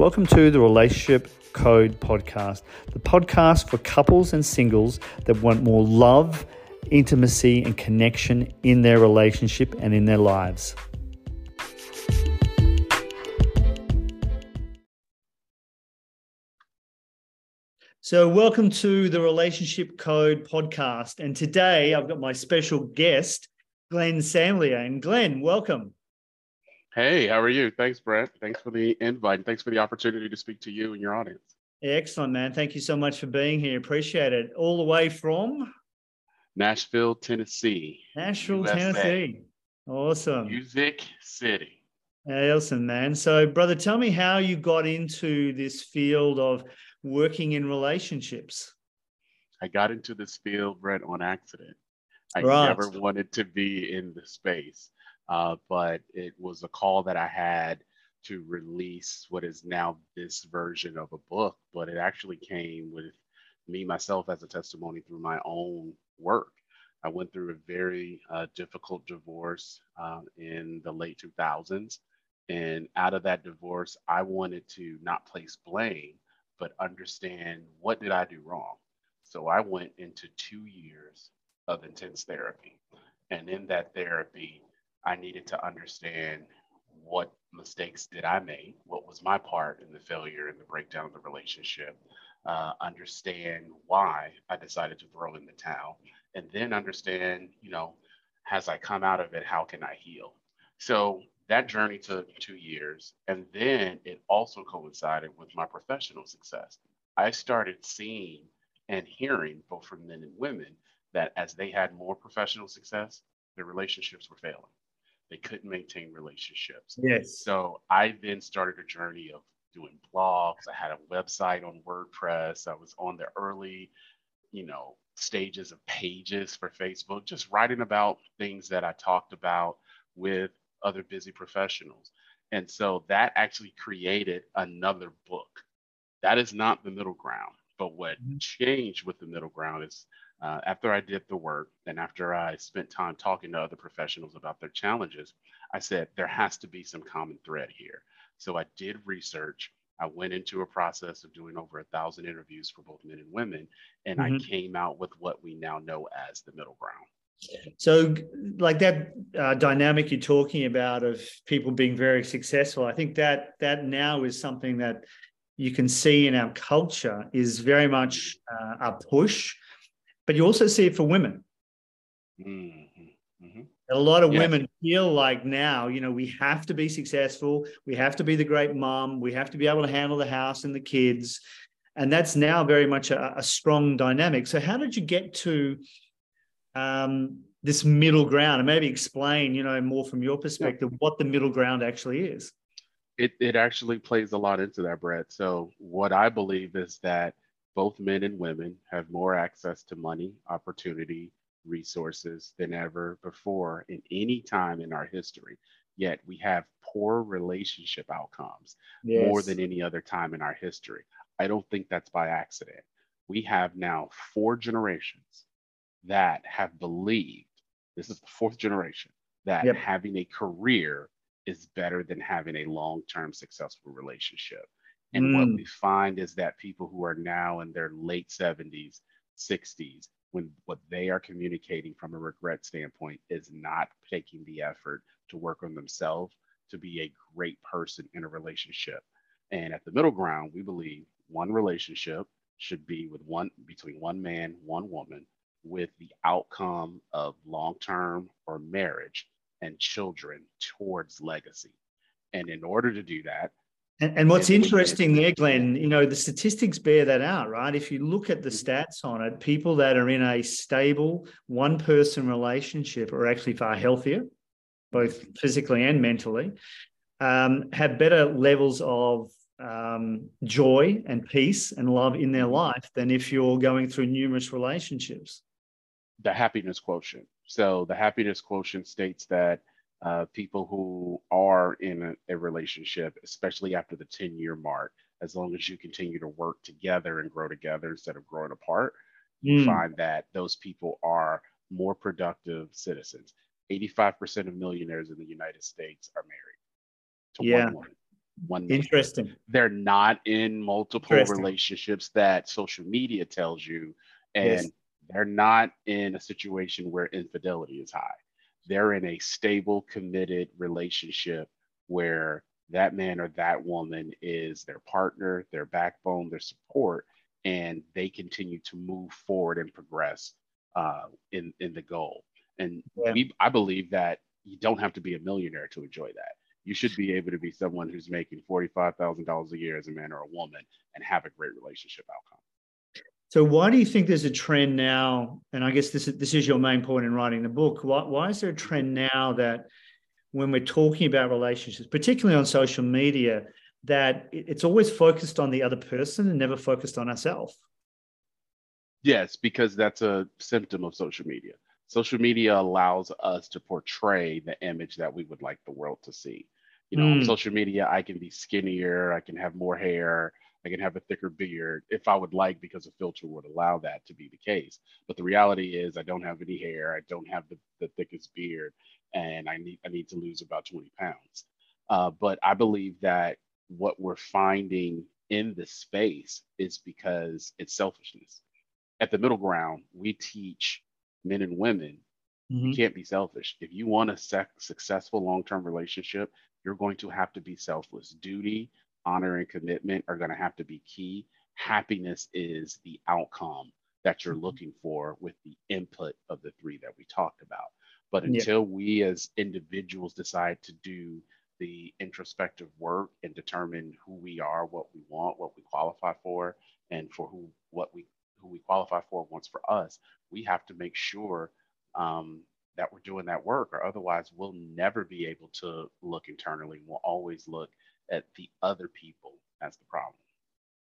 Welcome to the Relationship Code Podcast, the podcast for couples and singles that want more love, intimacy, and connection in their relationship and in their lives. So, welcome to the Relationship Code podcast. And today I've got my special guest, Glen Sandifer. And Glen, welcome. Hey, how are you? Thanks, Brent. Thanks for the invite. Thanks for the opportunity to speak to you and your audience. Excellent, man. Thank you so much for being here. Appreciate it. All the way from Nashville, Tennessee. Nashville, USA. Tennessee. Awesome. Music City. Awesome, man. So, brother, tell me how you got into this field of working in relationships. I got into this field, Brent, on accident. I right. never wanted to be in the space. Uh, but it was a call that I had to release what is now this version of a book, but it actually came with me myself as a testimony through my own work. I went through a very uh, difficult divorce uh, in the late 2000s. And out of that divorce, I wanted to not place blame, but understand what did I do wrong. So I went into two years of intense therapy. And in that therapy, I needed to understand what mistakes did I make, what was my part in the failure and the breakdown of the relationship, uh, understand why I decided to throw in the towel, and then understand, you know, as I come out of it, how can I heal? So that journey took two years, and then it also coincided with my professional success. I started seeing and hearing both from men and women that as they had more professional success, their relationships were failing they couldn't maintain relationships. Yes. So I then started a journey of doing blogs. I had a website on WordPress. I was on the early, you know, stages of pages for Facebook, just writing about things that I talked about with other busy professionals. And so that actually created another book. That is not the middle ground. But what mm-hmm. changed with the middle ground is uh, after I did the work and after I spent time talking to other professionals about their challenges, I said there has to be some common thread here. So I did research. I went into a process of doing over a thousand interviews for both men and women, and mm-hmm. I came out with what we now know as the middle ground. So, like that uh, dynamic you're talking about of people being very successful, I think that that now is something that you can see in our culture is very much uh, a push but you also see it for women. Mm-hmm. Mm-hmm. A lot of yes. women feel like now, you know, we have to be successful. We have to be the great mom. We have to be able to handle the house and the kids. And that's now very much a, a strong dynamic. So, how did you get to um, this middle ground? And maybe explain, you know, more from your perspective, yeah. what the middle ground actually is. It, it actually plays a lot into that, Brett. So, what I believe is that both men and women have more access to money, opportunity, resources than ever before in any time in our history. Yet we have poor relationship outcomes yes. more than any other time in our history. I don't think that's by accident. We have now four generations that have believed this is the fourth generation that yep. having a career is better than having a long term successful relationship. And mm. what we find is that people who are now in their late 70s, 60s, when what they are communicating from a regret standpoint is not taking the effort to work on themselves to be a great person in a relationship. And at the middle ground, we believe one relationship should be with one between one man, one woman, with the outcome of long term or marriage and children towards legacy. And in order to do that, and, and what's interesting there, Glen, you know, the statistics bear that out, right? If you look at the stats on it, people that are in a stable one person relationship are actually far healthier, both physically and mentally, um, have better levels of um, joy and peace and love in their life than if you're going through numerous relationships. The happiness quotient. So the happiness quotient states that uh, people who are in a, a, relationship, especially after the 10 year mark, as long as you continue to work together and grow together instead of growing apart, you mm. find that those people are more productive citizens. 85% of millionaires in the United States are married to yeah. one woman. one. Interesting. They're not in multiple relationships that social media tells you, and yes. they're not in a situation where infidelity is high. They're in a stable, committed relationship where that man or that woman is their partner, their backbone, their support, and they continue to move forward and progress uh, in in the goal. And yeah. we, I believe that you don't have to be a millionaire to enjoy that. You should be able to be someone who's making forty-five thousand dollars a year as a man or a woman and have a great relationship outcome. So, why do you think there's a trend now? And I guess this is this is your main point in writing the book. Why, why is there a trend now that when we're talking about relationships, particularly on social media, that it's always focused on the other person and never focused on ourselves? Yes, because that's a symptom of social media. Social media allows us to portray the image that we would like the world to see. You know, mm. on hmm. social media, I can be skinnier, I can have more hair, I can have a thicker beard if I would like, because a filter would allow that to be the case. But the reality is, I don't have any hair, I don't have the, the thickest beard, and I need I need to lose about 20 pounds. Uh, but I believe that what we're finding in the space is because it's selfishness. At the middle ground, we teach men and women mm-hmm. you can't be selfish. If you want a sec- successful long term relationship, you're going to have to be selfless. Duty, honor, and commitment are going to have to be key. Happiness is the outcome that you're mm-hmm. looking for with the input of the three that we talked about. But until yeah. we as individuals decide to do the introspective work and determine who we are, what we want, what we qualify for, and for who what we who we qualify for wants for us, we have to make sure um, that we're doing that work, or otherwise we'll never be able to look internally. We'll always look at the other people That's the problem.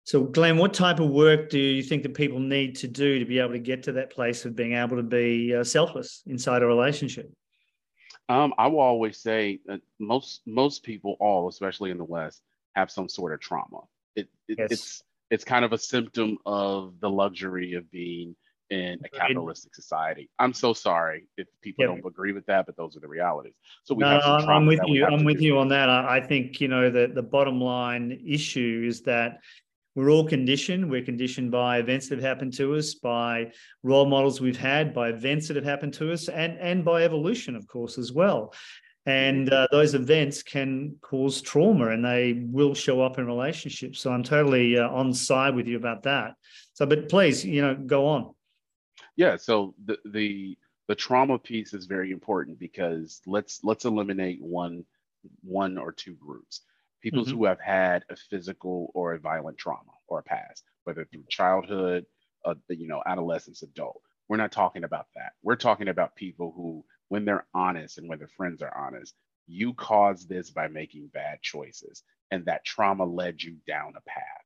So, Glen, what type of work do you think that people need to do to be able to get to that place of being able to be uh, selfless inside a relationship? Um, I will always say that most most people, all especially in the West, have some sort of trauma. It, it yes. it's it's kind of a symptom of the luxury of being in a capitalistic society. I'm so sorry if people yep. don't agree with that, but those are the realities. So we no, have some I'm with you. I'm with you on that. I, I think you know that the bottom line issue is that we're all conditioned. We're conditioned by events that have happened to us, by role models we've had, by events that have happened to us, and, and by evolution, of course, as well. And uh, those events can cause trauma and they will show up in relationships. So I'm totally uh, on side with you about that. So, but please, you know, go on. Yeah. So the, the, the trauma piece is very important because let's let's eliminate one one or two groups people mm-hmm. who have had a physical or a violent trauma or a past, whether through childhood, uh, you know, adolescence, adult. We're not talking about that. We're talking about people who, when they're honest and when their friends are honest, you caused this by making bad choices, and that trauma led you down a path.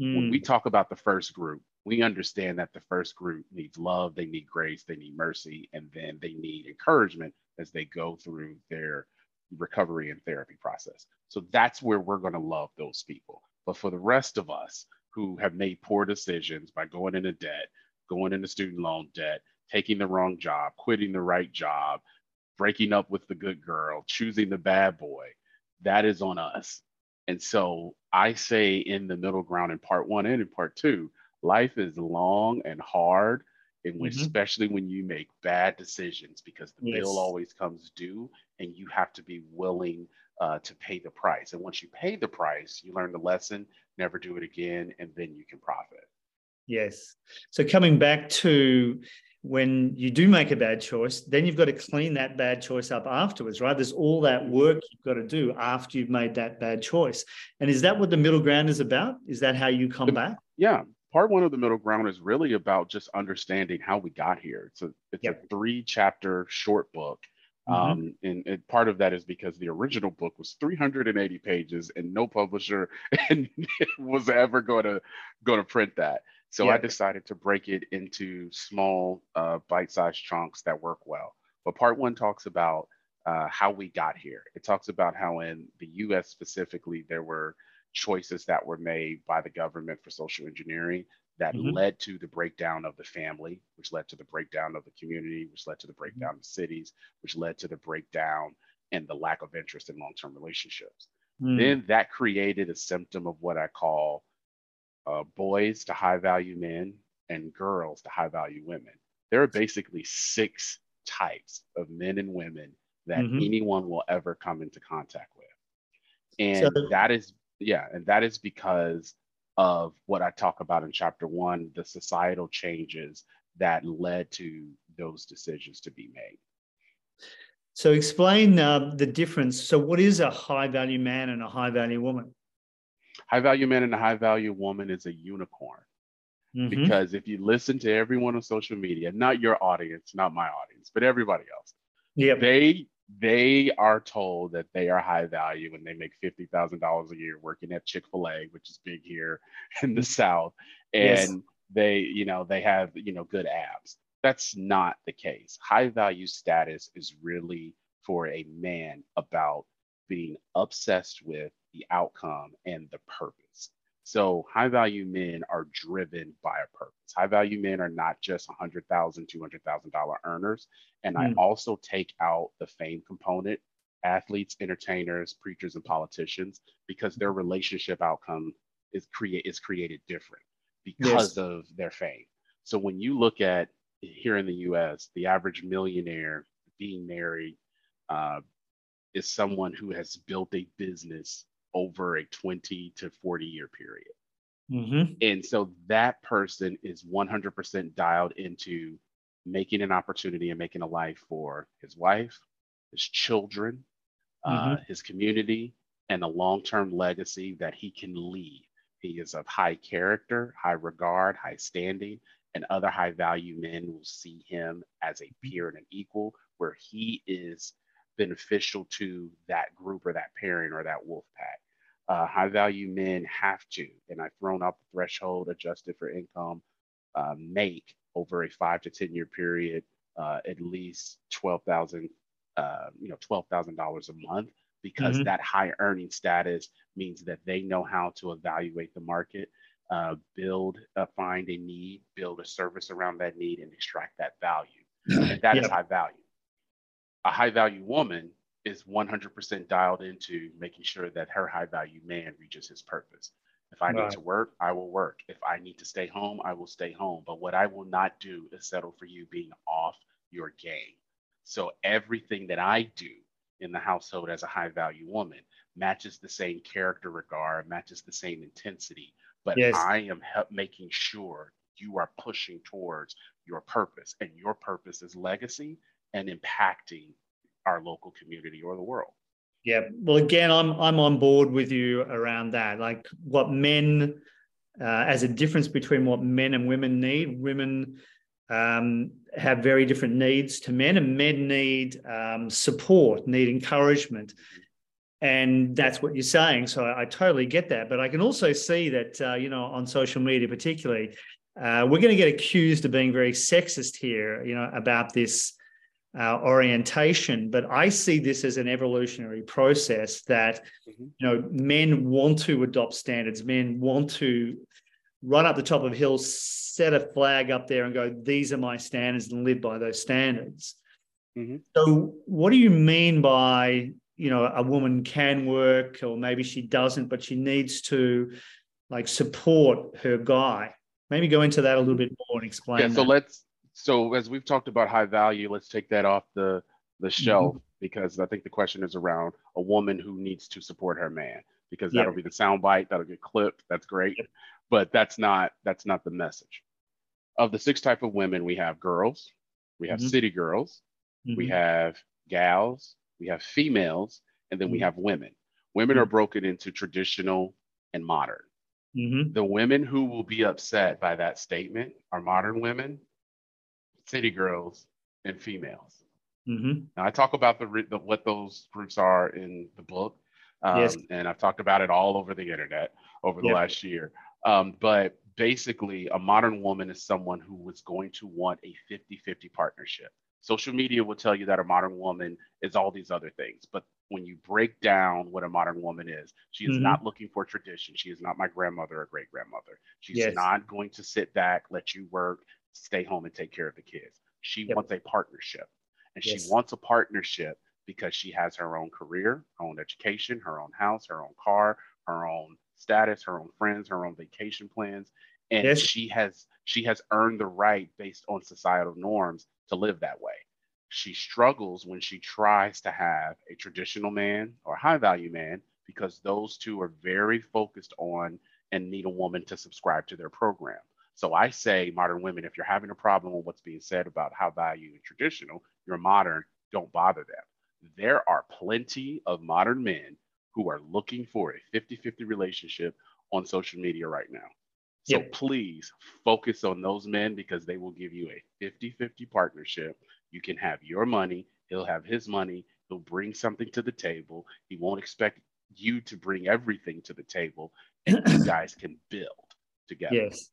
Mm. When we mm. talk about the first group, we understand that the first group needs love, they need grace, they need mercy, and then they need encouragement as they go through their recovery and therapy process. So that's where we're going to love those people. But for the rest of us who have made poor decisions by going into debt, going into student loan debt, taking the wrong job, quitting the right job, breaking up with the good girl, choosing the bad boy, that is on us. And so I say in the middle ground in part one and in part two, life is long and hard and when, mm-hmm. especially when you make bad decisions because the yes. bill always comes due and you have to be willing uh, to pay the price. And once you pay the price you learn the lesson never do it again and then you can profit. Yes. So coming back to when you do make a bad choice then you've got to clean that bad choice up afterwards right? There's all that work you've got to do after you've made that bad choice. And is that what the middle ground is about? Is that how you come back? Yeah part one of the middle ground is really about just understanding how we got here. It's a it's yep. a three chapter short book. Mm-hmm. Um, and, and, part of that is because the original book was 380 pages and no publisher was ever going to going to print that. So yep. I decided to break it into small uh, bite-sized chunks that work well. But part one talks about uh, how we got here. It talks about how in the U.S. specifically there were choices that were made by the government for social engineering that mm-hmm. led to the breakdown of the family, which led to the breakdown of the community, which led to the mm-hmm. breakdown mm-hmm. of cities, which led to the breakdown and the lack of interest in long term relationships. Mm. Then that created a symptom of what I call uh, boys to high value men and girls to high value women. There are basically six types of men and women that mm-hmm. anyone will ever come into contact with. And so, that is, yeah, and that is because of what I talk about in chapter one the societal changes that led to those decisions to be made. So, explain uh, the difference. So, what is a high value man and a high value woman? High value man and a high value woman is a unicorn. Mm-hmm. Because if you listen to everyone on social media, not your audience, not my audience, but everybody else, yeah, they they are told that they are high value and they make fifty thousand dollars a year working at Chick Fil A, which is big here in the South, and yes. they you know they have you know good abs. That's not the case. High value status is really for a man about being obsessed with the outcome and the purpose. So high value men are driven by a purpose. High value men are not just $100,000, $200,000 earners. And mm. I hmm. also take out the fame component, athletes, entertainers, preachers, and politicians, because their relationship outcome is create is created different because yes. of their fame. So when you look at here in the US, the average millionaire being married uh, is someone who has built a business over a 20 to 40 year period. Mm-hmm. And so that person is 100% dialed into making an opportunity and making a life for his wife, his children, uh, mm-hmm. uh, his community, and a long term legacy that he can leave. He is of high character, high regard, high standing, and other high value men will see him as a mm-hmm. peer and an equal, where he is beneficial to that group or that pairing or that wolf pack. Uh, high value men have to, and I've thrown out the threshold adjusted for income, uh, make over a five to 10 year period uh, at least 12,000, uh, you know, $12,000 a month because mm-hmm. that high earning status means that they know how to evaluate the market, uh, build, uh, find a need, build a service around that need, and extract that value. And that is high value a high value woman is 100% dialed into making sure that her high value man reaches his purpose. If I right. need to work, I will work. If I need to stay home, I will stay home. But what I will not do is settle for you being off your game. So everything that I do in the household as a high value woman matches the same character regard, matches the same intensity, but yes. I am help making sure you are pushing towards your purpose and your purpose is legacy and impacting our local community or the world. Yeah. Well, again, I'm I'm on board with you around that. Like what men, uh, as a difference between what men and women need. Women um, have very different needs to men, and men need um, support, need encouragement, and that's what you're saying. So I, I totally get that. But I can also see that uh, you know on social media, particularly, uh, we're going to get accused of being very sexist here. You know about this uh, orientation but i see this as an evolutionary process that mm-hmm. you know men want to adopt standards men want to run up the top of hills set a flag up there and go these are my standards and live by those standards mm-hmm. so what do you mean by you know a woman can work or maybe she doesn't but she needs to like support her guy maybe go into that a little bit more and explain yeah so that. let's so as we've talked about high value, let's take that off the the mm-hmm. shelf mm-hmm. because I think the question is around a woman who needs to support her man because that'll be the sound bite that'll get clipped. That's great, yep. but that's not that's not the message. Of the six type of women, we have girls, we have mm-hmm. city girls, mm-hmm. we have gals, we have females, and then we mm-hmm. have women. Women are mm-hmm. broken into traditional and modern. The women who will be upset by that statement are modern women city girls, and females. Mm-hmm. Now, I talk about the, the, what those groups are in the book, um, yes. and I've talked about it all over the internet over the yep. last year. Um, but basically, a modern woman is someone who was going to want a 50 50 partnership. Social media will tell you that a modern woman is all these other things, but when you break down what a modern woman is, she is mm-hmm. not looking for tradition. She is not my grandmother or great grandmother. She's yes. not going to sit back, let you work, stay home and take care of the kids. She yep. wants a partnership. And yes. she wants a partnership because she has her own career, her own education, her own house, her own car, her own status, her own friends, her own vacation plans, and yes. she has she has earned the right based on societal norms to live that way. She struggles when she tries to have a traditional man or high value man because those two are very focused on and need a woman to subscribe to their program. So I say, modern women, if you're having a problem with what's being said about how value and traditional, you're modern, don't bother them. There are plenty of modern men who are looking for a 50 50 relationship on social media right now. So yep. please focus on those men because they will give you a 50 50 partnership. You can have your money, he'll have his money, he'll bring something to the table. He won't expect you to bring everything to the table, and you guys can build together. Yes.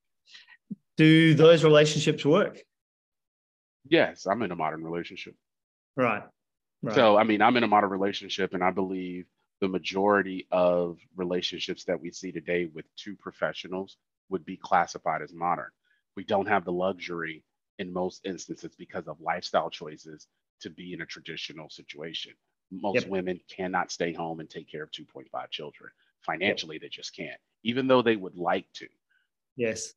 Do those relationships work? Yes, I'm in a modern relationship. Right. right. So, I mean, I'm in a modern relationship, and I believe the majority of relationships that we see today with two professionals would be classified as modern. We don't have the luxury in most instances because of lifestyle choices to be in a traditional situation. Most yep. women cannot stay home and take care of 2.5 children. Financially, yep. they just can't, even though they would like to. Yes.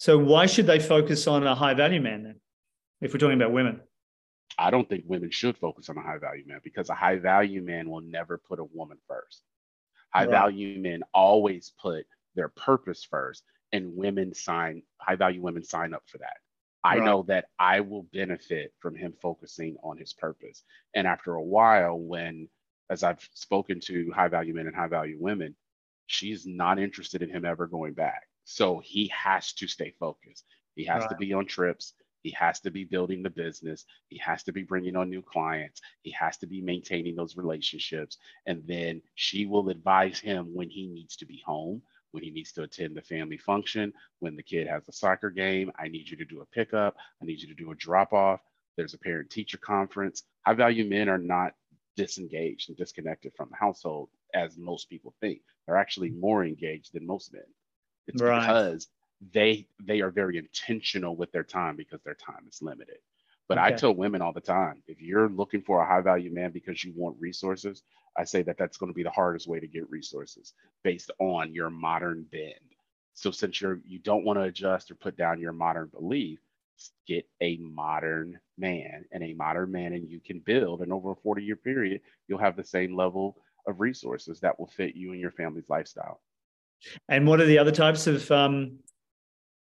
So, why should they focus on a high value man then, if we're talking about women? I don't think women should focus on a high value man because a high value man will never put a woman first. High right. value men always put their purpose first, and women sign, high value women sign up for that. I right. know that I will benefit from him focusing on his purpose. And after a while, when, as I've spoken to high value men and high value women, she's not interested in him ever going back. So he has to stay focused. He has right. to be on trips. He has to be building the business. He has to be bringing on new clients. He has to be maintaining those relationships. And then she will advise him when he needs to be home, when he needs to attend the family function, when the kid has a soccer game. I need you to do a pickup. I need you to do a drop off. There's a parent teacher conference. High value men are not disengaged and disconnected from the household as most people think. They're actually more engaged than most men. It's right. because they they are very intentional with their time because their time is limited. But okay. I tell women all the time, if you're looking for a high value man because you want resources, I say that that's going to be the hardest way to get resources based on your modern bend. So since you're you don't want to adjust or put down your modern belief, get a modern man and a modern man and you can build and over a 40 year period you'll have the same level of resources that will fit you and your family's lifestyle and what are the other types of um,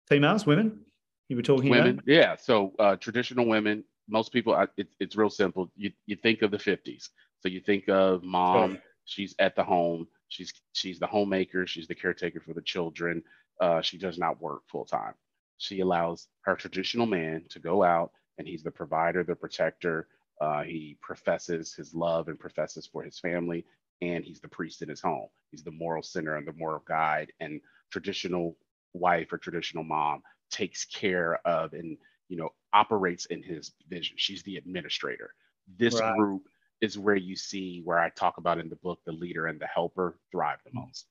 females, women? You were talking women, about? yeah. So uh, traditional women, most people, it, it's real simple. You, you think of the 50s. So you think of mom, sure. she's at the home, she's she's the homemaker, she's the caretaker for the children. Uh, she does not work full time. She allows her traditional man to go out and he's the provider, the protector. Uh, he professes his love and professes for his family, and he's the priest in his home. He's the moral center and the moral guide. And traditional wife or traditional mom takes care of and you know operates in his vision she's the administrator this right. group is where you see where i talk about in the book the leader and the helper thrive the most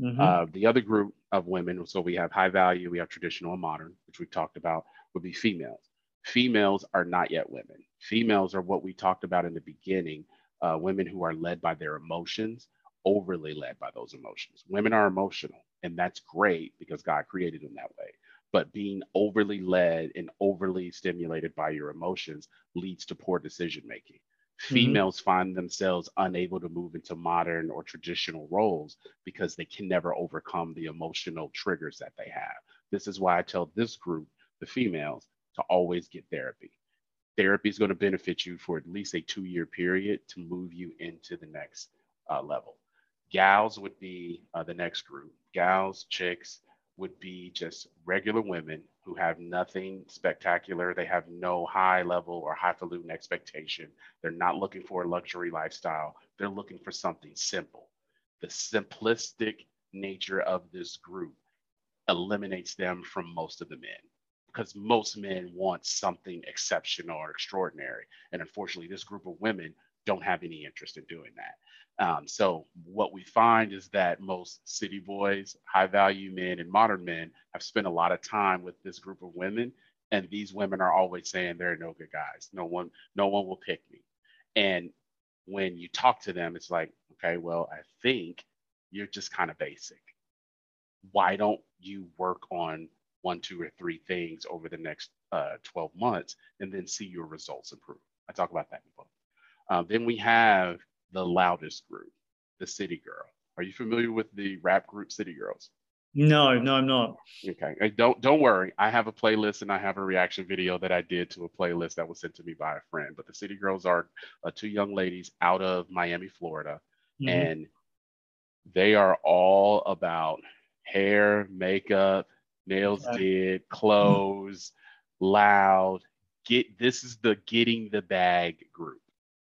mm-hmm. uh, the other group of women so we have high value we have traditional and modern which we talked about would be females females are not yet women females are what we talked about in the beginning uh, women who are led by their emotions overly led by those emotions women are emotional and that's great because God created them that way. But being overly led and overly stimulated by your emotions leads to poor decision making. Mm-hmm. Females find themselves unable to move into modern or traditional roles because they can never overcome the emotional triggers that they have. This is why I tell this group, the females, to always get therapy. Therapy is going to benefit you for at least a two year period to move you into the next uh, level. Gals would be uh, the next group. Gals, chicks would be just regular women who have nothing spectacular. They have no high level or highfalutin expectation. They're not looking for a luxury lifestyle. They're looking for something simple. The simplistic nature of this group eliminates them from most of the men because most men want something exceptional or extraordinary. And unfortunately, this group of women don't have any interest in doing that. Um, so what we find is that most city boys, high value men, and modern men have spent a lot of time with this group of women, and these women are always saying there are no good guys. No one, no one will pick me. And when you talk to them, it's like, okay, well, I think you're just kind of basic. Why don't you work on one, two, or three things over the next uh, 12 months and then see your results improve? I talk about that in the book. Um, then we have the loudest group, the City Girl. Are you familiar with the rap group City Girls? No, no, I'm not. Okay. Don't don't worry. I have a playlist and I have a reaction video that I did to a playlist that was sent to me by a friend. But the City Girls are uh, two young ladies out of Miami, Florida, mm-hmm. and they are all about hair, makeup, nails did, clothes, loud. Get this is the getting the bag group.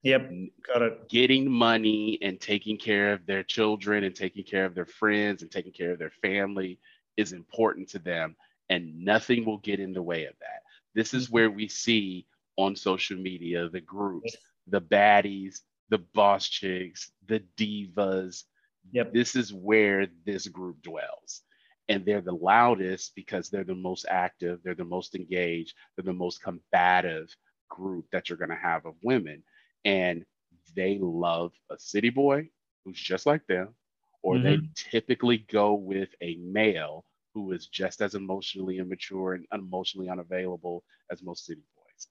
Yep, got it. Getting money and taking care of their children and taking care of their friends and taking care of their family is important to them, and nothing will get in the way of that. This is mm-hmm. where we see on social media the groups, the baddies, the boss chicks, the divas. Yep. This is where this group dwells. And they're the loudest because they're the most active, they're the most engaged, they're the most combative group that you're going to have of women and they love a city boy who's just like them, or mm-hmm. they typically go with a male who is just as emotionally immature and emotionally unavailable as most city boys.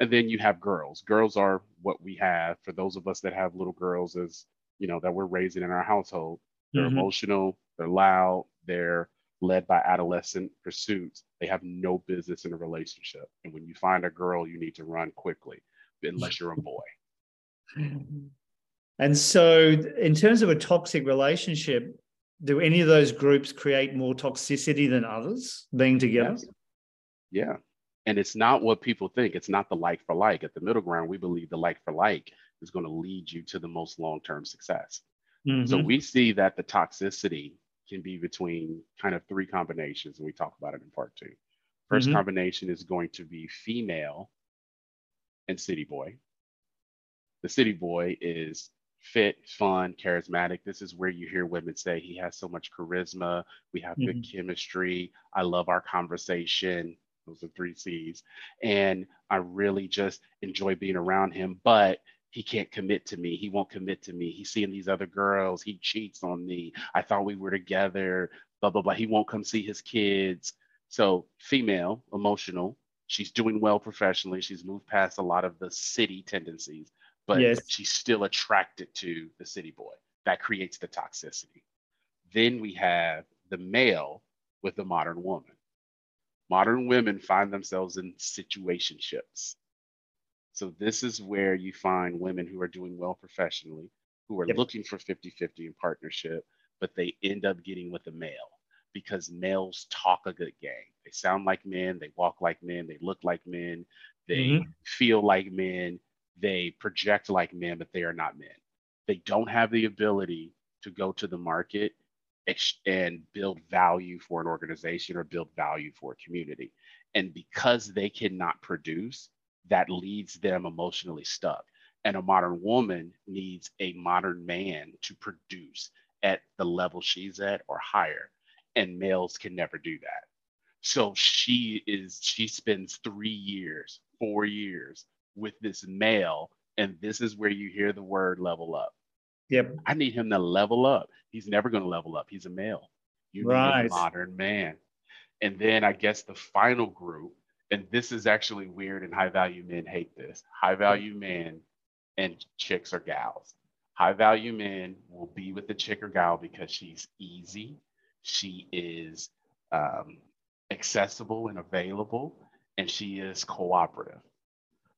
And then you have girls. Girls are what we have for those of us that have little girls as you know that we're raising in our household. They're mm-hmm. emotional, they're loud, they're led by adolescent pursuits. They have no business in a relationship. And when you find a girl, you need to run quickly, unless you're a boy. And so, in terms of a toxic relationship, do any of those groups create more toxicity than others being together? Yeah. yeah. And it's not what people think. It's not the like for like. At the middle ground, we believe the like for like is going to lead you to the most long term success. Mm-hmm. So we see that the toxicity can be between kind of three combinations, and we talk about it in part two. 1st mm-hmm. combination is going to be female and city boy the city boy is fit, fun, charismatic. This is where you hear women say he has so much charisma. We have mm-hmm. good chemistry. I love our conversation. Those are three C's. And I really just enjoy being around him, but he can't commit to me. He won't commit to me. He's seeing these other girls. He cheats on me. I thought we were together, blah, blah, blah. He won't come see his kids. So, female, emotional. She's doing well professionally. She's moved past a lot of the city tendencies but yes. she's still attracted to the city boy. That creates the toxicity. Then we have the male with the modern woman. Modern women find themselves in situationships. So this is where you find women who are doing well professionally, who are yep. looking for 50-50 in partnership, but they end up getting with a male because males talk a good game. They sound like men, they walk like men, they look like men, they mm-hmm. feel like men, they project like men, but they are not men. They don't have the ability to go to the market and build value for an organization or build value for a community. And because they cannot produce, that leads them emotionally stuck. And a modern woman needs a modern man to produce at the level she's at or higher. And males can never do that. So she is, she spends three years, four years with this male, and this is where you hear the word level up. Yep. I need him to level up. He's never going to level up. He's a male. You right. need a modern man. And then I guess the final group, and this is actually weird, and high value men hate this. High value men and chicks or gals. High value men will be with the chick or gal because she's easy, she is um, accessible and available, and she is cooperative.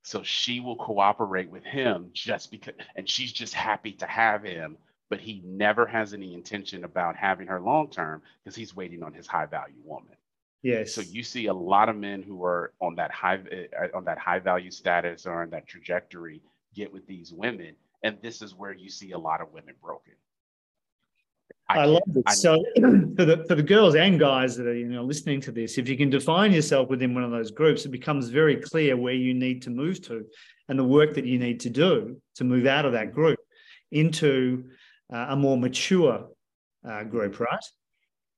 So she will cooperate with him just because, and she's just happy to have him, but he never has any intention about having her long term because he's waiting on his high value woman. Yes. So you see a lot of men who are on that high uh, on that high value status or on that trajectory get with these women, and this is where you see a lot of women broken. I, I love it. I so for the for the girls and guys that are you know listening to this, if you can define yourself within one of those groups, it becomes very clear where you need to move to, and the work that you need to do to move out of that group into uh, a more mature uh, group, right?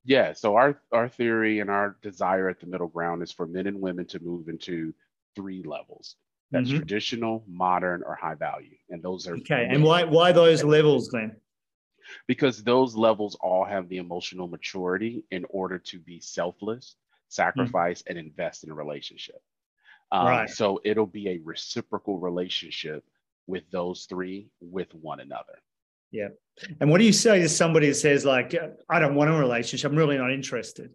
Yeah. So our our theory and our desire at the middle ground is for men and women to move into three levels. That's mm-hmm. traditional, modern, or high value. And those are okay. And why why those levels, Glen? Because those levels all have the emotional maturity in order to be selfless, sacrifice, mm-hmm. and invest in a relationship. Um, right. So it'll be a reciprocal relationship with those three with one another. Yeah. And what do you say to somebody that says, like, I don't want a relationship, I'm really not interested?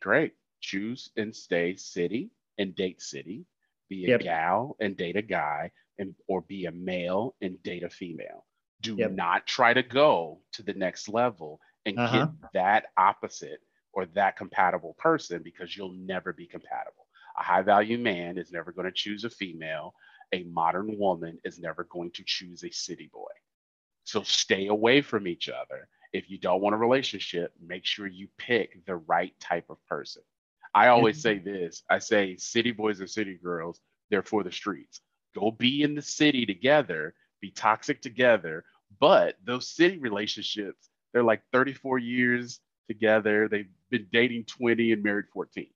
Great. Choose and stay city and date city. Be a yep. gal and date a guy, and or be a male and date a female. Do yep. not try to go to the next level and uh-huh. get that opposite or that compatible person because you'll never be compatible. A high value man is never going to choose a female. A modern woman is never going to choose a city boy. So stay away from each other. If you don't want a relationship, make sure you pick the right type of person. I always mm-hmm. say this I say, city boys and city girls, they're for the streets. Go be in the city together, be toxic together. But those city relationships, they're like 34 years together. They've been dating 20 and married 14.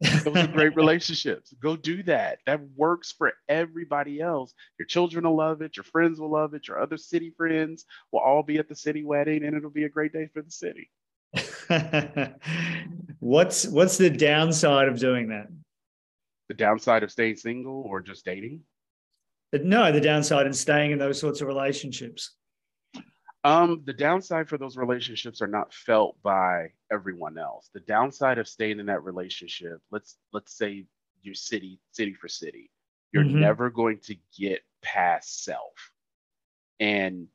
Those are great relationships. Go do that. That works for everybody else. Your children will love it. Your friends will love it. Your other city friends will all be at the city wedding, and it'll be a great day for the city. what's what's the downside of doing that? The downside of staying single or just dating? No, the downside in staying in those sorts of relationships. Um, the downside for those relationships are not felt by everyone else. The downside of staying in that relationship, let's let's say you're city city for city, you're mm-hmm. never going to get past self. And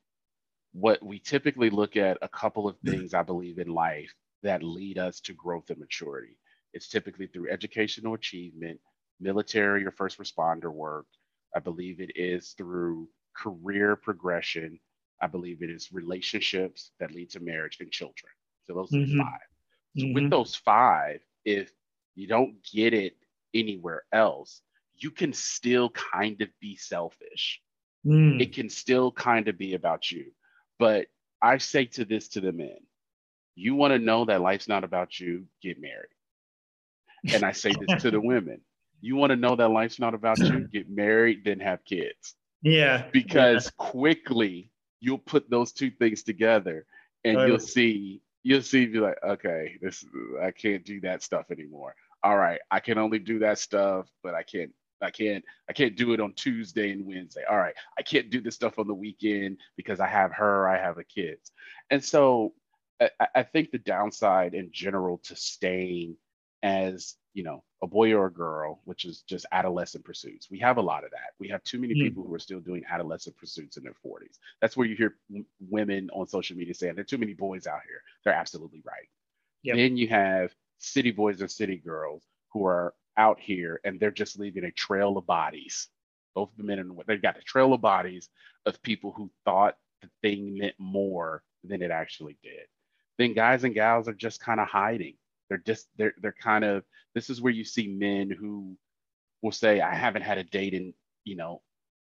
what we typically look at a couple of things I believe in life that lead us to growth and maturity. It's typically through educational achievement, military or first responder work. I believe it is through career progression I believe it is relationships that lead to marriage and children. So those mm-hmm. are 5 So mm-hmm. with those five, if you don't get it anywhere else, you can still kind of be selfish. Mm. It can still kind of be about you. But I say to this to the men, you want to know that life's not about you, get married. And I say this to the women. You want to know that life's not about you, get married, then have kids. Yeah. Because yeah. quickly you'll put those two things together and you'll see you'll see be like okay this i can't do that stuff anymore. All right i can only do that stuff but i can't i can't i can't do it on tuesday and wednesday. All right i can't do this stuff on the weekend because i have her i have the kids. And so I, I think the downside in general to staying as you know a boy or a girl which is just adolescent pursuits. We have a lot of that. We have too many mm. people who are still doing adolescent pursuits in their 40s that's where you hear w- women on social media saying there are too many boys out here. They're absolutely right. Yep. then you have city boys and city girls who are out here and they're just leaving a trail of bodies. Both the men and women they've got a trail of bodies of people who thought the thing meant more than it actually did. Then guys and gals are just kind of hiding they're just they're they're kind of this is where you see men who will say I haven't had a date in you know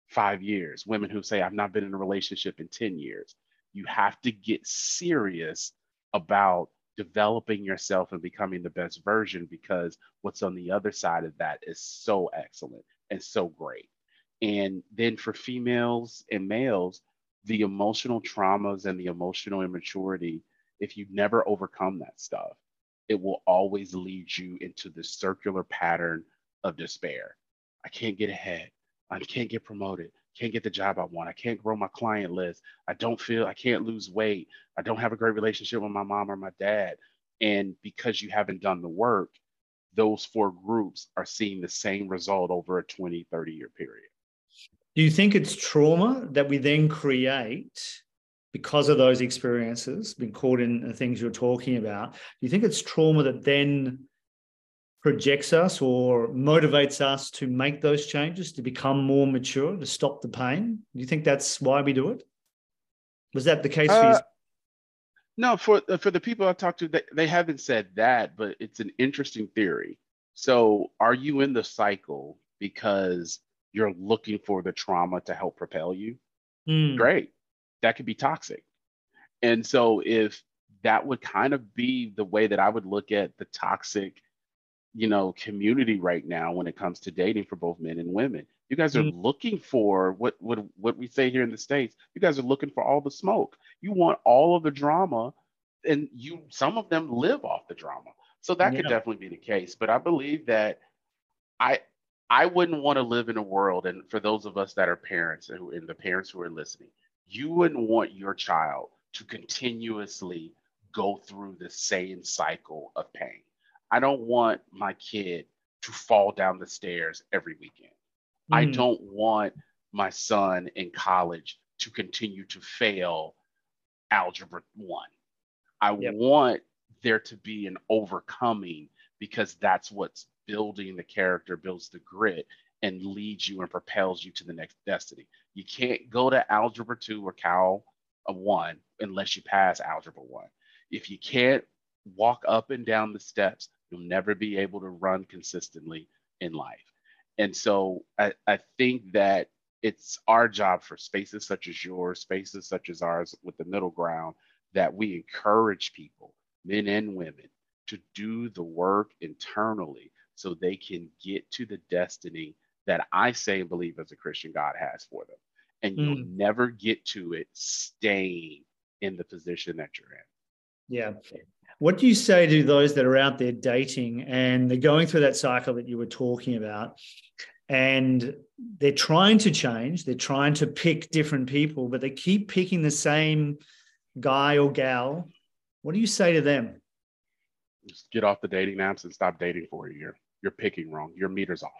five years. Women who say I've not been in a relationship in ten years. You have to get serious about developing yourself and becoming the best version because what's on the other side of that is so excellent and so great. And then for females and males, the emotional traumas and the emotional immaturity, if you never overcome that stuff, it will always lead you into this circular pattern of despair. I can't get ahead. I can't get promoted. Can't get the job I want. I can't grow my client list. I don't feel I can't lose weight. I don't have a great relationship with my mom or my dad. And because you haven't done the work, those four groups are seeing the same result over a 20, 30 year period. Do you think it's trauma that we then create because of those experiences, been caught in the things you're talking about, do you think it's trauma that then projects us or motivates us to make those changes, to become more mature, to stop the pain? Do you think that's why we do it? Was that the case uh, for you? No, for for the people I talked to, they, they haven't said that, but it's an interesting theory. So, are you in the cycle because you're looking for the trauma to help propel you? Mm. Great that could be toxic. And so if that would kind of be the way that I would look at the toxic, you know, community right now when it comes to dating for both men and women. You guys are mm-hmm. looking for what, what what we say here in the States. You guys are looking for all the smoke. You want all of the drama, and you some of them live off the drama. So that yeah. could definitely be the case. But I believe that I I wouldn't want to live in a world, and for those of us that are parents and, and the parents who are listening, you wouldn't want your child to continuously go through the same cycle of pain. I don't want my kid to fall down the stairs every weekend. Mm. I don't want my son in college to continue to fail algebra one. I yep. want there to be an overcoming because that's what's building the character, builds the grit, and leads you and propels you to the next destiny. You can't go to algebra two or cal one unless you pass algebra one. If you can't walk up and down the steps, you'll never be able to run consistently in life. And so I, I think that it's our job for spaces such as yours, spaces such as ours with the middle ground, that we encourage people, men and women, to do the work internally so they can get to the destiny that I say and believe as a Christian God has for them. And you'll mm. never get to it staying in the position that you're in. Yeah. What do you say to those that are out there dating and they're going through that cycle that you were talking about? And they're trying to change, they're trying to pick different people, but they keep picking the same guy or gal. What do you say to them? Just get off the dating apps and stop dating for a year. You're picking wrong. Your meter's off.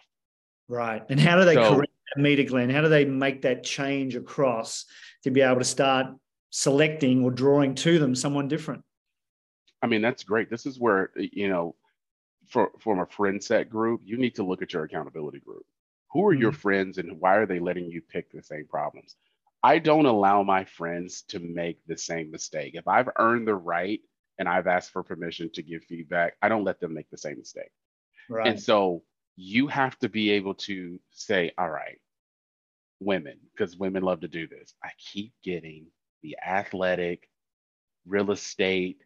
Right. And how do they so, correct that meter, Glen? How do they make that change across to be able to start selecting or drawing to them someone different? I mean, that's great. This is where, you know, for, from a friend set group, you need to look at your accountability group. Who are mm-hmm. your friends and why are they letting you pick the same problems? I don't allow my friends to make the same mistake. If I've earned the right and I've asked for permission to give feedback, I don't let them make the same mistake. Right. And so you have to be able to say, all right, women, because women love to do this. I keep getting the athletic real estate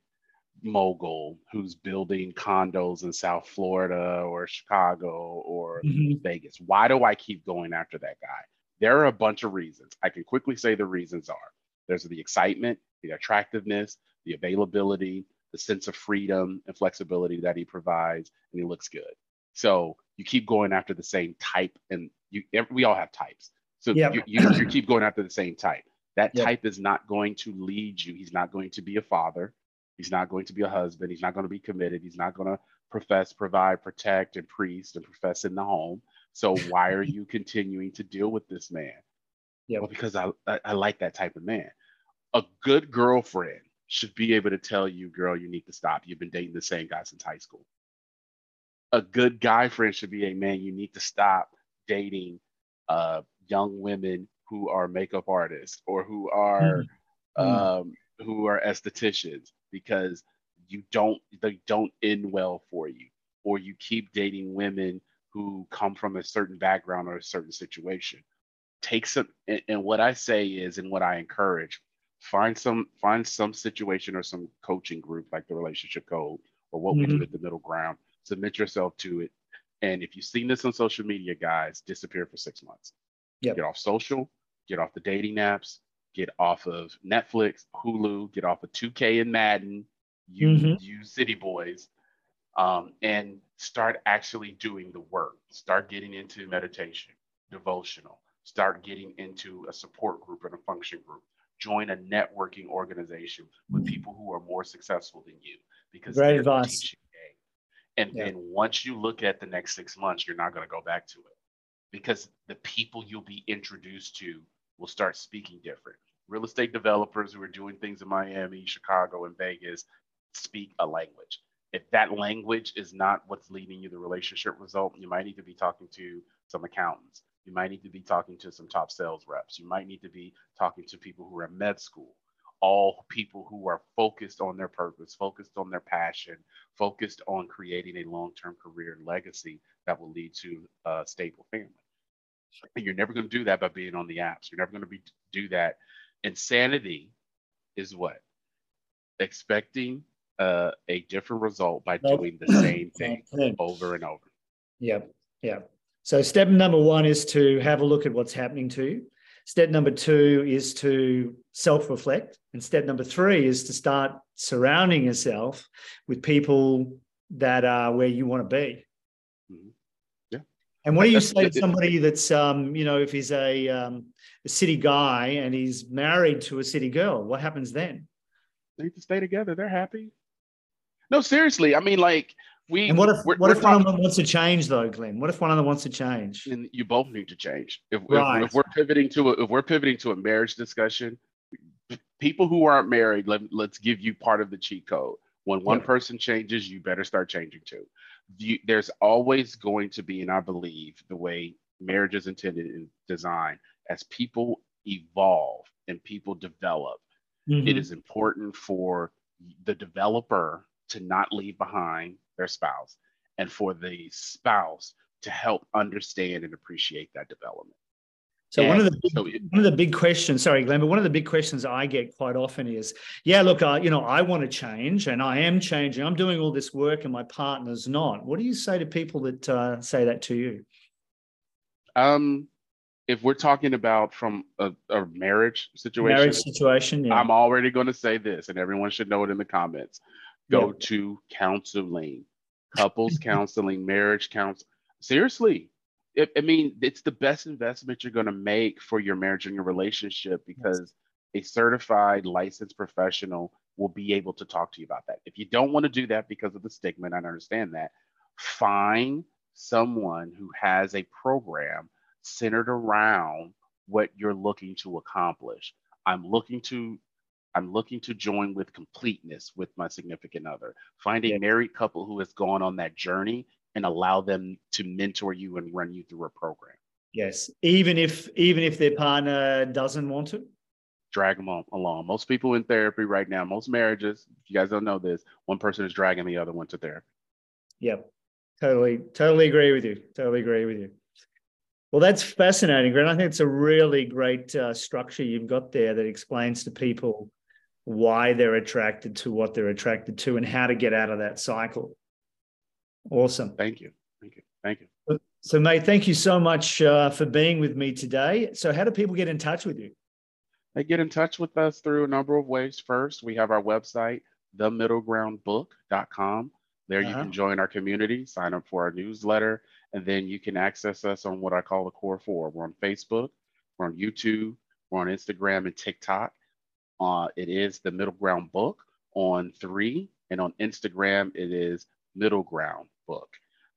mogul who's building condos in South Florida or Chicago or mm-hmm. Vegas. Why do I keep going after that guy? There are a bunch of reasons. I can quickly say the reasons are there's the excitement, the attractiveness, the availability, the sense of freedom and flexibility that he provides, and he looks good. So you keep going after the same type, and you we all have types. So yep. you, you, you keep going after the same type. That yep. type is not going to lead you. He's not going to be a father. He's not going to be a husband. He's not going to be committed. He's not going to profess, provide, protect, and priest and profess in the home. So why are you continuing to deal with this man? Yeah. Well, because I, I, I like that type of man. A good girlfriend should be able to tell you, girl, you need to stop. You've been dating the same guy since high school. A good guy friend should be a man, you need to stop dating uh, young women who are makeup artists or who are mm-hmm. um, who are estheticians because you don't they don't end well for you or you keep dating women who come from a certain background or a certain situation take some and, and what i say is and what i encourage find some find some situation or some coaching group like the relationship code or what mm-hmm. we do mm-hmm. at the middle ground submit yourself to it and if you've seen this on social media guys disappear for six months yep. get off social get off the dating apps get off of netflix hulu get off of 2k and madden you mm-hmm. you city boys um, and start actually doing the work start getting into meditation devotional start getting into a support group and a function group join a networking organization with people who are more successful than you because Great advice. And yeah. then once you look at the next six months, you're not going to go back to it because the people you'll be introduced to will start speaking different. Real estate developers who are doing things in Miami, Chicago, and Vegas speak a language. If that language is not what's leading you the relationship result, you might need to be talking to some accountants. You might need to be talking to some top sales reps. You might need to be talking to people who are in med school, all people who are focused on their purpose, focused on their passion, focused on creating a long term career and legacy that will lead to a stable family. And you're never going to do that by being on the apps. You're never going to be do that. Insanity is what? Expecting uh, a different result by doing the same thing over and over. Yep. Yeah. So step number one is to have a look at what's happening to you. Step number two is to self reflect. And step number three is to start surrounding yourself with people that are where you want to be. Mm-hmm. Yeah. And what do you say to somebody that's, um, you know, if he's a, um, a city guy and he's married to a city girl, what happens then? They need to stay together. They're happy. No, seriously. I mean, like, we and what if what if one of them wants to change though, Glen? What if one of them wants to change? And you both need to change. If, right. if, if we're pivoting to a, if we're pivoting to a marriage discussion, people who aren't married, let, let's give you part of the cheat code. When one person changes, you better start changing too. You, there's always going to be, and I believe the way marriage is intended in design, as people evolve and people develop, mm-hmm. it is important for the developer to not leave behind their spouse and for the spouse to help understand and appreciate that development. So and one of the big, so it, one of the big questions, sorry, Glen, but one of the big questions I get quite often is, yeah, look, I, you know, I want to change, and I am changing. I'm doing all this work, and my partner's not. What do you say to people that uh, say that to you? Um, if we're talking about from a, a marriage situation, marriage situation, yeah. I'm already going to say this, and everyone should know it in the comments go yep. to counseling, couples counseling, marriage counseling. Seriously, it, I mean, it's the best investment you're going to make for your marriage and your relationship because a certified licensed professional will be able to talk to you about that. If you don't want to do that because of the stigma, and I understand that, find someone who has a program centered around what you're looking to accomplish. I'm looking to I'm looking to join with completeness with my significant other. Find a yeah. married couple who has gone on that journey and allow them to mentor you and run you through a program. Yes, even if even if their partner doesn't want to. Drag them on, along. Most people in therapy right now, most marriages, if you guys don't know this, one person is dragging the other one to therapy. Yep, totally, totally agree with you. Totally agree with you. Well, that's fascinating, Grant. I think it's a really great uh, structure you've got there that explains to people why they're attracted to what they're attracted to and how to get out of that cycle. Awesome. Thank you. Thank you. Thank you. So, mate, thank you so much uh, for being with me today. So, how do people get in touch with you? They get in touch with us through a number of ways. First, we have our website, themiddlegroundbook.com. There uh-huh. you can join our community, sign up for our newsletter, and then you can access us on what I call the core four. We're on Facebook, we're on YouTube, we're on Instagram and TikTok. Uh, it is the Middle Ground Book on three, and on Instagram it is Middle Ground Book.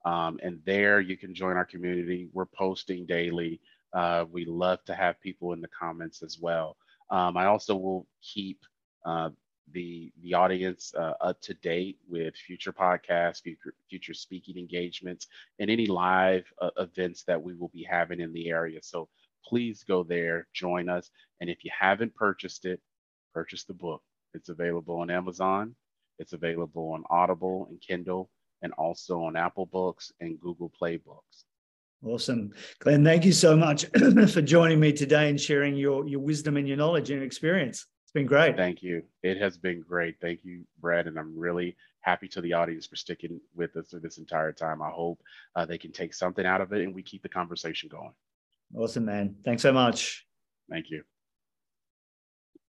Um, and there you can join our community. We're posting daily. Uh, we love to have people in the comments as well. Um, I also will keep uh, the the audience uh, up to date with future podcasts, future, future speaking engagements, and any live uh, events that we will be having in the area. So please go there, join us, and if you haven't purchased it, purchase the book. It's available on Amazon. It's available on Audible and Kindle, and also on Apple Books and Google Play Books. Awesome. Glen, thank you so much for joining me today and sharing your, your wisdom and your knowledge and experience. It's been great. Thank you. It has been great. Thank you, Brad. And I'm really happy to the audience for sticking with us through this entire time. I hope uh, they can take something out of it and we keep the conversation going. Awesome, man. Thanks so much. Thank you.